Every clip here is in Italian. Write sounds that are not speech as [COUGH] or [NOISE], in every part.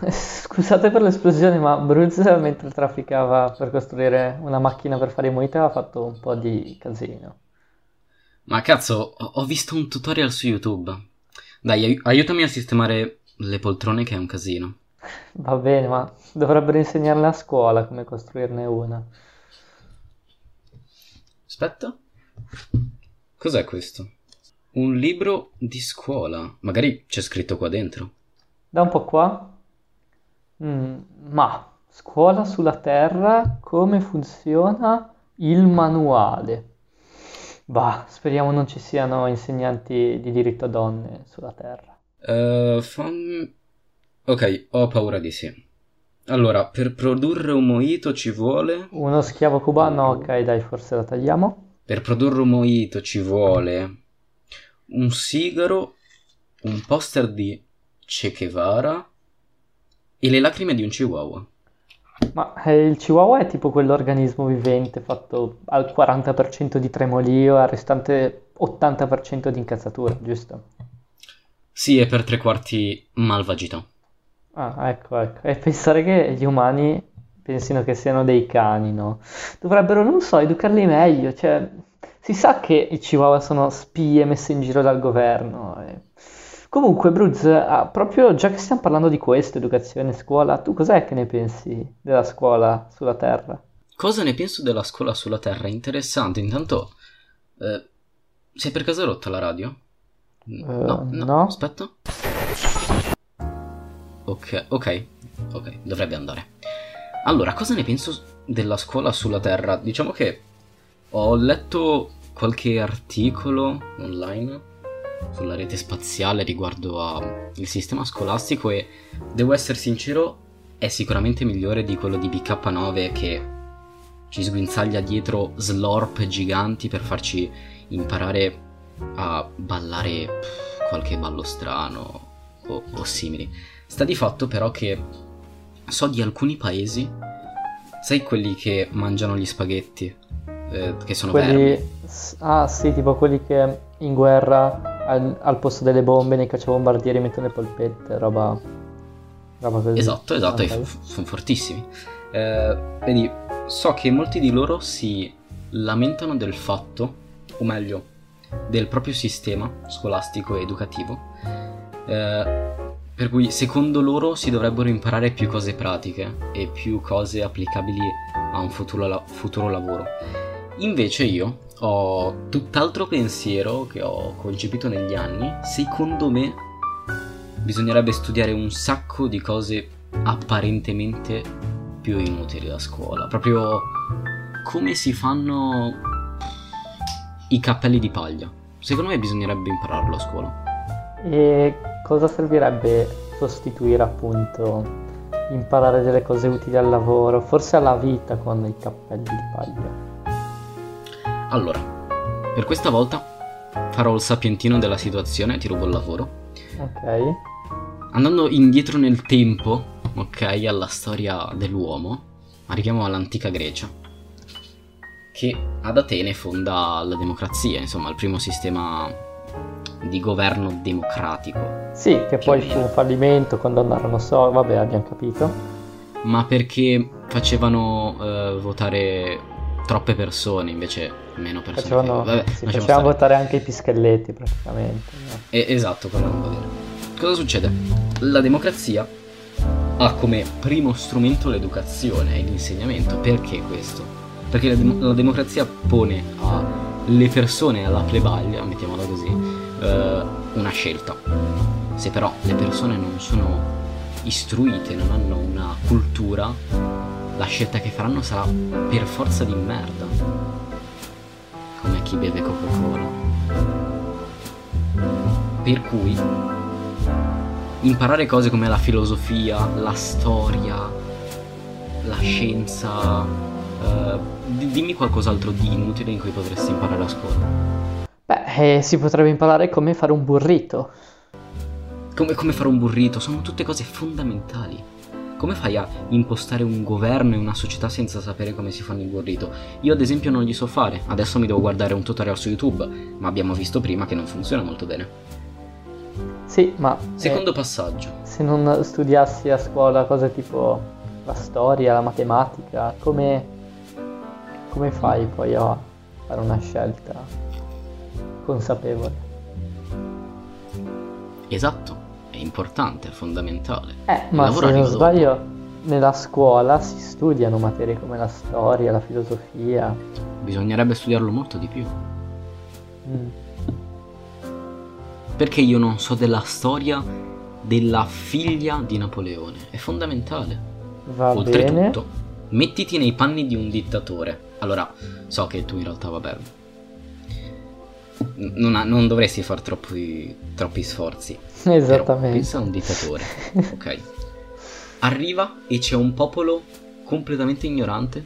[LAUGHS] Scusate per l'esplosione, ma Bruce mentre trafficava per costruire una macchina per fare i monete ha fatto un po' di casino. Ma cazzo, ho ho visto un tutorial su YouTube. Dai, ai- aiutami a sistemare le poltrone che è un casino. Va bene, ma dovrebbero insegnarle a scuola come costruirne una. Aspetta. Cos'è questo? Un libro di scuola. Magari c'è scritto qua dentro. Da un po' qua. Mm, ma scuola sulla Terra, come funziona il manuale? Bah, speriamo non ci siano insegnanti di diritto a donne sulla Terra. Eh, fam- Ok, ho paura di sì. Allora, per produrre un mojito ci vuole... Uno schiavo cubano, ok, dai, forse la tagliamo. Per produrre un mojito ci vuole un sigaro, un poster di Che Guevara e le lacrime di un chihuahua. Ma eh, il Chihuahua è tipo quell'organismo vivente fatto al 40% di tremolio e al restante 80% di incazzatura, giusto? Sì, è per tre quarti malvagità. Ah, ecco, ecco. E pensare che gli umani pensino che siano dei cani, no? Dovrebbero, non so, educarli meglio, cioè, si sa che i Chihuahua sono spie messe in giro dal governo. e- Comunque, Bruz, ah, proprio già che stiamo parlando di questo, educazione, scuola, tu cos'è che ne pensi della scuola sulla Terra? Cosa ne penso della scuola sulla Terra? Interessante. Intanto, eh, sei per caso rotta la radio? No, no, no. aspetta. Ok, ok, ok, dovrebbe andare. Allora, cosa ne penso della scuola sulla Terra? Diciamo che ho letto qualche articolo online sulla rete spaziale riguardo al sistema scolastico e devo essere sincero, è sicuramente migliore di quello di BK9 che ci sguinzaglia dietro slorp giganti per farci imparare a ballare qualche ballo strano o, o simili. Sta di fatto però che so di alcuni paesi, sai quelli che mangiano gli spaghetti, eh, che sono vermi? Quelli, s- ah sì, tipo quelli che in guerra al, al posto delle bombe nei cacciabombardieri mettono le polpette, roba, roba così. Esatto, esatto, Ok. sono fortissimi. Eh, vedi, so che molti di loro si lamentano del fatto, o meglio, del proprio sistema scolastico e educativo, eh, per cui secondo loro si dovrebbero imparare più cose pratiche e più cose applicabili a un futuro, la- futuro lavoro. Invece io ho tutt'altro pensiero che ho concepito negli anni, secondo me bisognerebbe studiare un sacco di cose apparentemente più inutili da scuola. Proprio come si fanno i cappelli di paglia. Secondo me bisognerebbe impararlo a scuola. E cosa servirebbe sostituire appunto imparare delle cose utili al lavoro, forse alla vita con i cappelli di paglia? Allora, per questa volta farò il sapientino della situazione ti rubo il lavoro. Ok, Andando indietro nel tempo, ok, alla storia dell'uomo, arriviamo all'antica Grecia, che ad Atene fonda la democrazia, insomma, il primo sistema di governo democratico. sì, che poi fu un fallimento quando andarono so, vabbè, abbiamo capito. Ma perché facevano eh, votare troppe persone, invece meno persone. Facevano, Vabbè, sì, facevano stare. votare anche i pischelletti praticamente. no? Eh, esatto, quello non va bene. Cosa succede? La democrazia ha come primo strumento l'educazione e l'insegnamento. Perché questo? Perché la, dem- la democrazia pone alle persone, alla plebaglia, mettiamola così, eh, una scelta. Se però le persone non sono istruite, non hanno una cultura, la scelta che faranno sarà per forza di merda. Come chi beve Coca-Cola. Per cui imparare cose come la filosofia, la storia, la scienza. eh, di- dimmi qualcos'altro di inutile in cui potresti imparare a scuola. Beh, eh, si potrebbe imparare come fare un burrito. Come, come fare un burrito, sono tutte cose fondamentali. Come fai a impostare un governo e una società senza sapere come si fanno i burrito? Io ad esempio non li so fare, adesso mi devo guardare un tutorial su YouTube, ma abbiamo visto prima che non funziona molto bene. Sì, ma Secondo eh, passaggio. se non studiassi a scuola cose tipo la storia, la matematica, come, come fai poi a fare una scelta consapevole? Esatto, è importante, è fondamentale. Eh, ma se non dopo. sbaglio, nella scuola si studiano materie come la storia, la filosofia. Bisognerebbe studiarlo molto di più. Mm. Perché io non so della storia della figlia di Napoleone. È fondamentale. Va bene. Oltretutto, mettiti nei panni di un dittatore. Allora, so che tu in realtà, vabbè, non, ha- non dovresti fare troppi, troppi sforzi. [LAUGHS] Però Esattamente. pensa a un dittatore, ok? Arriva e c'è un popolo completamente ignorante.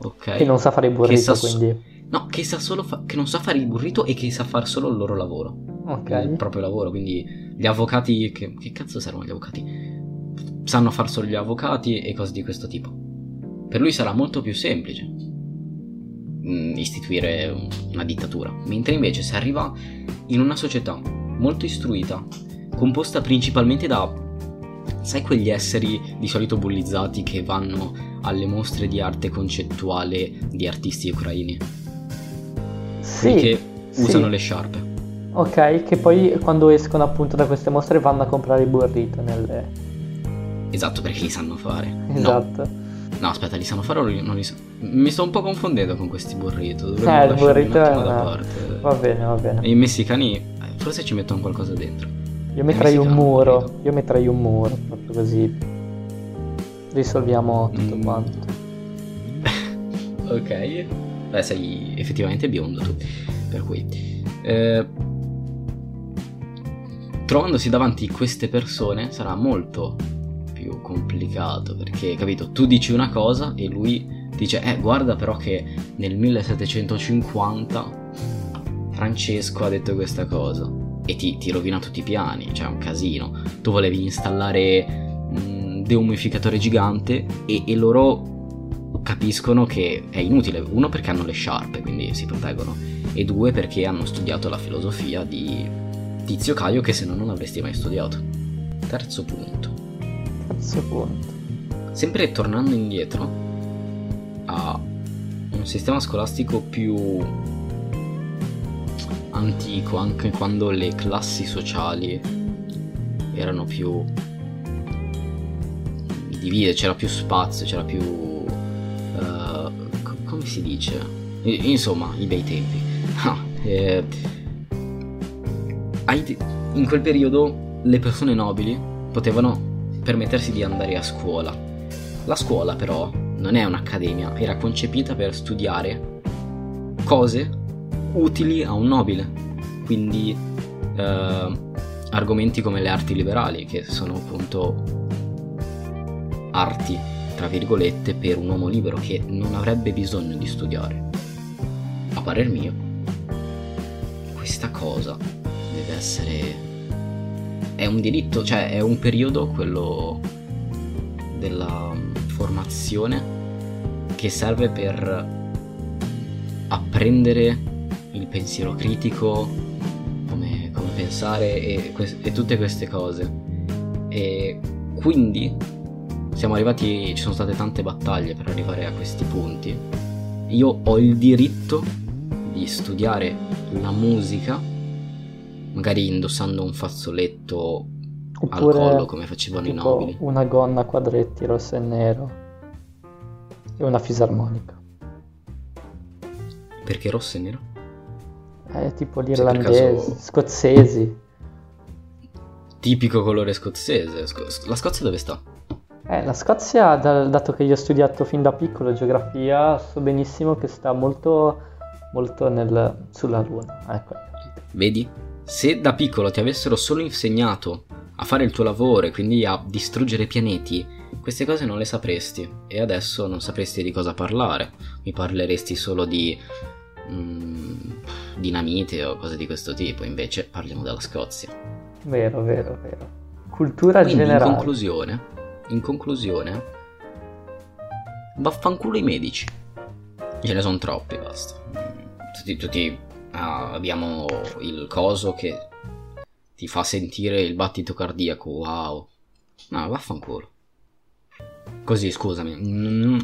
Ok. Che non sa fare il burrito, sa quindi. No, che sa solo fa- che non sa fare il burrito e che sa fare solo il loro lavoro. Il Ok. proprio lavoro. Quindi gli avvocati. Che, che cazzo servono gli avvocati? Sanno far solo gli avvocati e cose di questo tipo. Per lui sarà molto più semplice mm, istituire un- una dittatura. Mentre invece se arriva in una società molto istruita, composta principalmente da, sai, quegli esseri di solito bullizzati che vanno alle mostre di arte concettuale di artisti ucraini, Sì, che sì. usano le sciarpe. Ok, che poi quando escono appunto da queste mostre vanno a comprare il burrito nelle... Esatto, perché li sanno fare. No, Esatto. no, aspetta, li sanno fare o li- non li sanno? Mi sto un po' confondendo con questi burrito. Dovremmo Eh, il burrito è attimo da una- parte. Va bene, va bene. E i messicani forse ci mettono qualcosa dentro. Io metterei un muro, credo. io metterei un muro, proprio così risolviamo tutto Mm. quanto. [LAUGHS] Ok. Beh, sei effettivamente biondo tu. Per cui. eh, trovandosi davanti queste persone sarà molto più complicato perché, capito, tu dici una cosa e lui dice, eh, guarda però che nel 1750 Francesco ha detto questa cosa e ti, ti rovina tutti i piani, cioè è un casino. Tu volevi installare un deumificatore gigante e, e loro capiscono che è inutile, uno perché hanno le sciarpe, quindi si proteggono, e due perché hanno studiato la filosofia di Tizio Caio che se no non avresti mai studiato. Terzo punto. Terzo punto. Sempre tornando indietro a un sistema scolastico più antico, anche quando le classi sociali erano più divise, c'era più spazio, c'era più co- come si dice? Insomma, i bei tempi. [LAUGHS] Ah, eh, in quel periodo le persone nobili potevano permettersi di andare a scuola. La scuola però non è un'accademia, era concepita per studiare cose utili a un nobile. Quindi eh, argomenti come le arti liberali, che sono appunto arti, tra virgolette, per un uomo libero che non avrebbe bisogno di studiare. A parer mio, questa cosa deve essere... È un diritto, cioè è un periodo, quello della formazione, che serve per apprendere il pensiero critico, come, come pensare e, e tutte queste cose. E quindi siamo arrivati, ci sono state tante battaglie per arrivare a questi punti. Io ho il diritto di studiare la musica, magari indossando un fazzoletto al Oppure collo come facevano i nobili. una gonna a quadretti rosso e nero e una fisarmonica. Perché rosso e nero? È tipo per l'irlandesi, caso- scozzesi. Tipico colore scozzese. Sco- la Scozia dove sta? Eh, la Scozia, da- dato che io ho studiato fin da piccolo geografia, so benissimo che sta molto, molto nel, sulla Luna. Ecco, hai capito. Vedi? Se da piccolo ti avessero solo insegnato a fare il tuo lavoro e quindi a distruggere pianeti, queste cose non le sapresti e adesso non sapresti di cosa parlare. Mi parleresti solo di mm, dinamite o cose di questo tipo, invece parliamo della Scozia. Vero, vero, vero. Cultura Quindi in generale. conclusione, in conclusione, vaffanculo i medici. Ce ne sono troppi, basta. Tutti, tutti ah, abbiamo il coso che ti fa sentire il battito cardiaco, wow. No, vaffanculo. Così, scusami. Mm,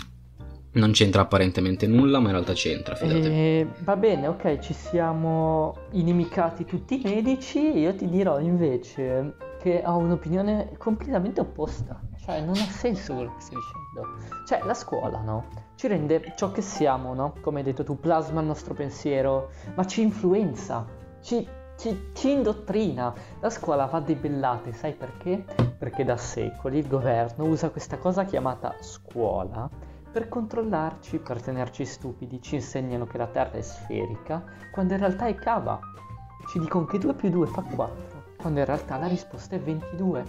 non c'entra apparentemente nulla, ma in realtà c'entra, fidate. Eh, va bene, ok, ci siamo inimicati tutti i medici. Io ti dirò invece che ho un'opinione completamente opposta. Cioè, non ha senso quello che stai dicendo. Cioè, la scuola, no? Ci rende ciò che siamo, no? Come hai detto tu, plasma il nostro pensiero, ma ci influenza, ci, ci, ci indottrina. La scuola va debellata, sai perché? Perché da secoli il governo usa questa cosa chiamata scuola per controllarci, per tenerci stupidi, ci insegnano che la Terra è sferica, quando in realtà è cava. Ci dicono che 2 più 2 fa 4, quando in realtà la risposta è 22.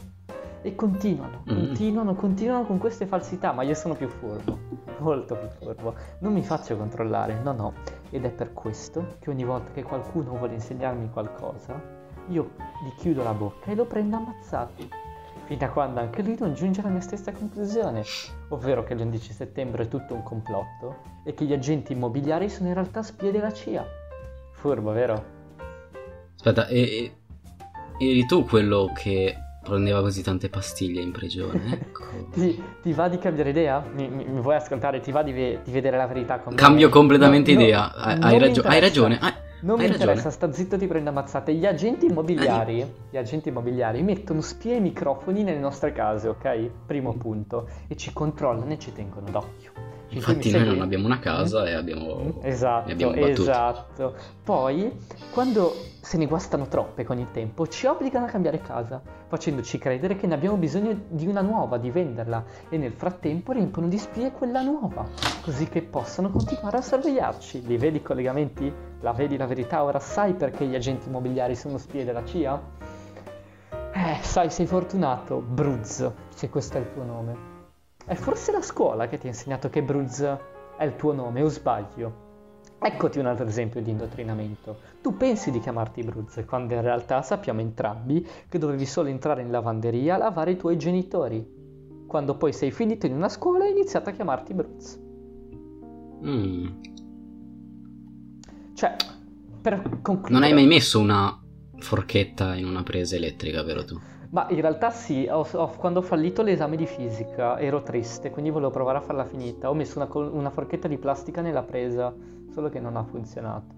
E continuano, Mm. continuano, continuano con queste falsità, ma io sono più furbo, [LAUGHS] molto più furbo. Non mi faccio controllare, no no. Ed è per questo che ogni volta che qualcuno vuole insegnarmi qualcosa, io gli chiudo la bocca e lo prendo ammazzati. Fino a quando anche lui non giunge alla mia stessa conclusione, ovvero che l'11 settembre è tutto un complotto e che gli agenti immobiliari sono in realtà spie della CIA. Furbo, vero? Aspetta, e, e- eri tu quello che prendeva così tante pastiglie in prigione? [LAUGHS] Ecco. Ti, ti va di cambiare idea? Mi, mi- mi vuoi ascoltare? Ti va di, ve- di vedere la verità con me? Cambio completamente No, no, idea. Hai, non hai ragio- hai ragione. hai- Non hai mi ragione. interessa, sta zitto ti prendo ammazzate. Gli agenti immobiliari, gli agenti immobiliari mettono spie e microfoni nelle nostre case, ok? Primo punto. E ci controllano e ci tengono d'occhio. Infatti noi non abbiamo una casa e abbiamo... Esatto, ne abbiamo esatto. Poi, quando se ne guastano troppe con il tempo, ci obbligano a cambiare casa, facendoci credere che ne abbiamo bisogno di una nuova, di venderla, e nel frattempo riempono di spie quella nuova, così che possano continuare a sorvegliarci. Li vedi i collegamenti? La vedi la verità? Ora sai perché gli agenti immobiliari sono spie della CIA? Eh, sai, sei fortunato, Bruz, se questo è il tuo nome. È forse la scuola che ti ha insegnato che Bruz è il tuo nome, o sbaglio? Eccoti un altro esempio di indottrinamento. Tu pensi di chiamarti Bruz, quando in realtà sappiamo entrambi che dovevi solo entrare in lavanderia a lavare i tuoi genitori. Quando poi sei finito in una scuola hai iniziato a chiamarti Bruz. Mm. Cioè, per concludere... Non hai mai messo una forchetta in una presa elettrica, vero tu? Ma in realtà sì, ho- ho- quando ho fallito l'esame di fisica ero triste, quindi volevo provare a farla finita. Ho messo una, una forchetta di plastica nella presa, solo che non ha funzionato.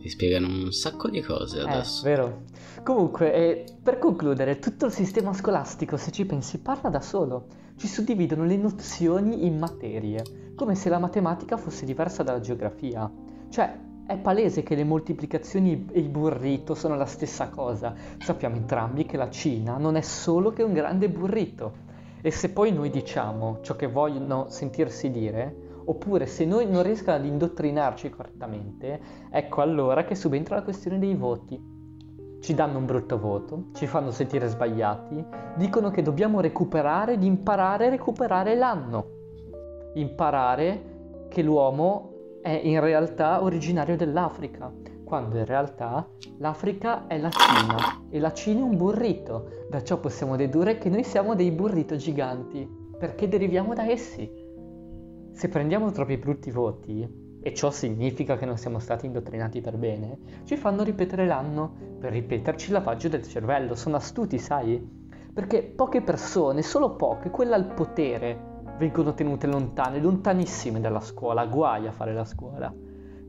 Ti spiegano un sacco di cose Eh, adesso. vero. Comunque, eh, per concludere, tutto il sistema scolastico, se ci pensi, parla da solo. Ci suddividono le nozioni in materie, come se la matematica fosse diversa dalla geografia. Cioè, è palese che le moltiplicazioni e il burrito sono la stessa cosa. Sappiamo entrambi che la Cina non è solo che un grande burrito. E se poi noi diciamo ciò che vogliono sentirsi dire, oppure se noi non riescono ad indottrinarci correttamente, ecco allora che subentra la questione dei voti. Ci danno un brutto voto, ci fanno sentire sbagliati, dicono che dobbiamo recuperare, di imparare a recuperare l'anno. Imparare che l'uomo è in realtà originario dell'Africa, quando in realtà l'Africa è la Cina e la Cina è un burrito. Da ciò possiamo dedurre che noi siamo dei burrito giganti, perché deriviamo da essi. Se prendiamo troppi brutti voti, e ciò significa che non siamo stati indottrinati per bene, ci fanno ripetere l'anno per ripeterci il lavaggio del cervello. Sono astuti, sai? Perché poche persone, solo poche, quelle al potere, vengono tenute lontane, lontanissime dalla scuola, guai a fare la scuola.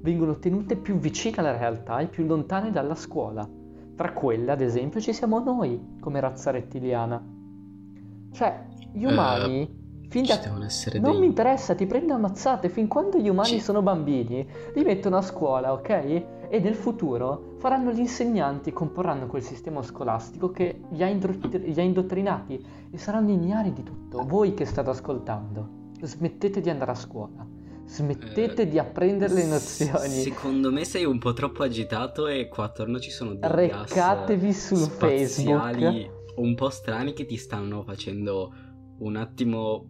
Vengono tenute più vicine alla realtà e più lontane dalla scuola. Tra quelle, ad esempio, ci siamo noi, come razza rettiliana. Cioè, gli Eh, umani, Ci da non dei... mi interessa, ti prendo ammazzate. Fin quando gli umani Ci- sono bambini, li mettono a scuola, ok? E nel futuro faranno gli insegnanti, comporranno quel sistema scolastico che li ha, indru- li ha indottrinati e saranno ignari di tutto. Voi che state ascoltando, smettete di andare a scuola, smettete Eh, di apprendere le nozioni. Secondo me sei un po' troppo agitato e qua attorno ci sono dei Recatevi spaziali Facebook. un po' strani che ti stanno facendo un attimo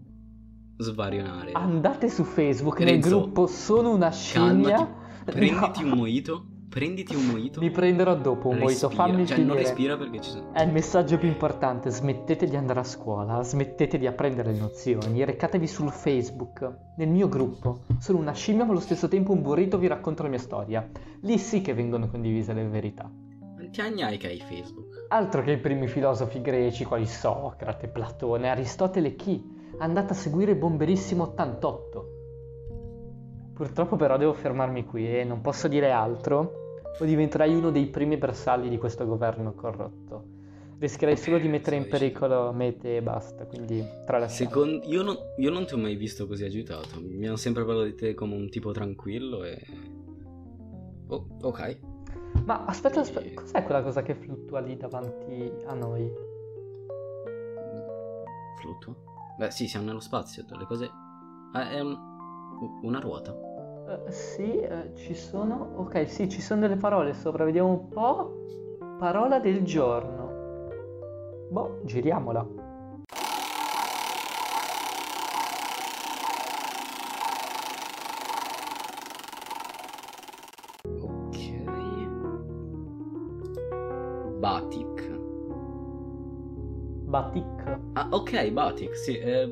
svarionare. Andate su Facebook nel Renzo, gruppo Sono una scimmia. Calmati, prenditi No. un mojito, prenditi un mojito. Mi prenderò dopo un mojito, respira. fammi cioè, finire. non respira perché ci sono... È il messaggio più importante, smettete di andare a scuola, smettete di apprendere le nozioni, recatevi sul Facebook, nel mio gruppo. Sono una scimmia ma allo stesso tempo un burrito vi racconto la mia storia. Lì sì che vengono condivise le verità. Chiagnai che hai Facebook. Altro che i primi filosofi greci quali Socrate, Platone, Aristotele chi? Andate a seguire Bomberissimo 88. Purtroppo però devo fermarmi qui e non posso dire altro o diventerai uno dei primi bersalli di questo governo corrotto. Rischierei solo di mettere in pericolo mete e basta, quindi tralasciamo. Secondo... Io, non... Io non ti ho mai visto così agitato. Mi hanno sempre parlato di te come un tipo tranquillo e... Oh, ok. Ma aspetta, aspetta, cos'è quella cosa che fluttua lì davanti a noi? Fluttua? Beh, sì, siamo nello spazio, le cose... Ah, è un... una ruota. Uh, sì, uh, ci sono... Ok, sì, ci sono delle parole sopra, vediamo un po'. Parola del giorno. Boh, giriamola. Ok. Batik. Batik. Ah, ok, Batik, sì. Eh,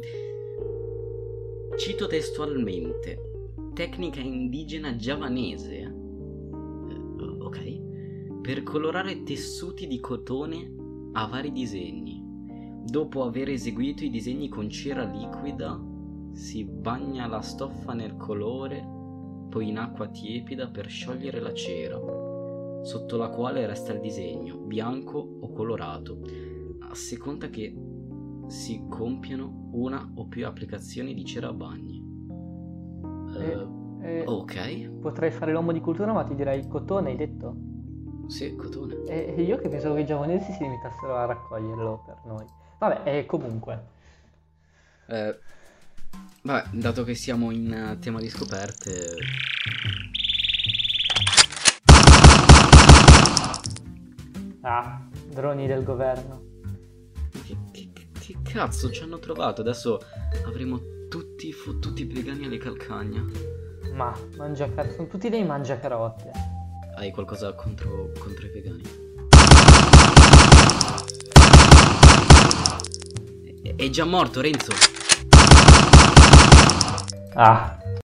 cito testualmente. Tecnica indigena giavanese. Eh, ok. Per colorare tessuti di cotone a vari disegni. Dopo aver eseguito i disegni con cera liquida, si bagna la stoffa nel colore, poi in acqua tiepida per sciogliere la cera, sotto la quale resta il disegno, bianco o colorato, a seconda che si compiano una o più applicazioni di cera a bagni. Eh, Uh, eh, ok, Potrei fare l'uomo di cultura, ma ti direi cotone, hai detto? sì, cotone. E e io che pensavo che i giapponesi si limitassero a raccoglierlo per noi. Vabbè, e comunque. Eh, vabbè, dato che siamo in eh, tema di scoperte, Ah, droni del governo. Cazzo ci hanno trovato? Adesso avremo tutti fottuti vegani alle calcagna. Ma, mangiacarote, sono tutti dei mangiacarote. Hai qualcosa contro, contro i vegani? È- È già morto, Renzo. Ah,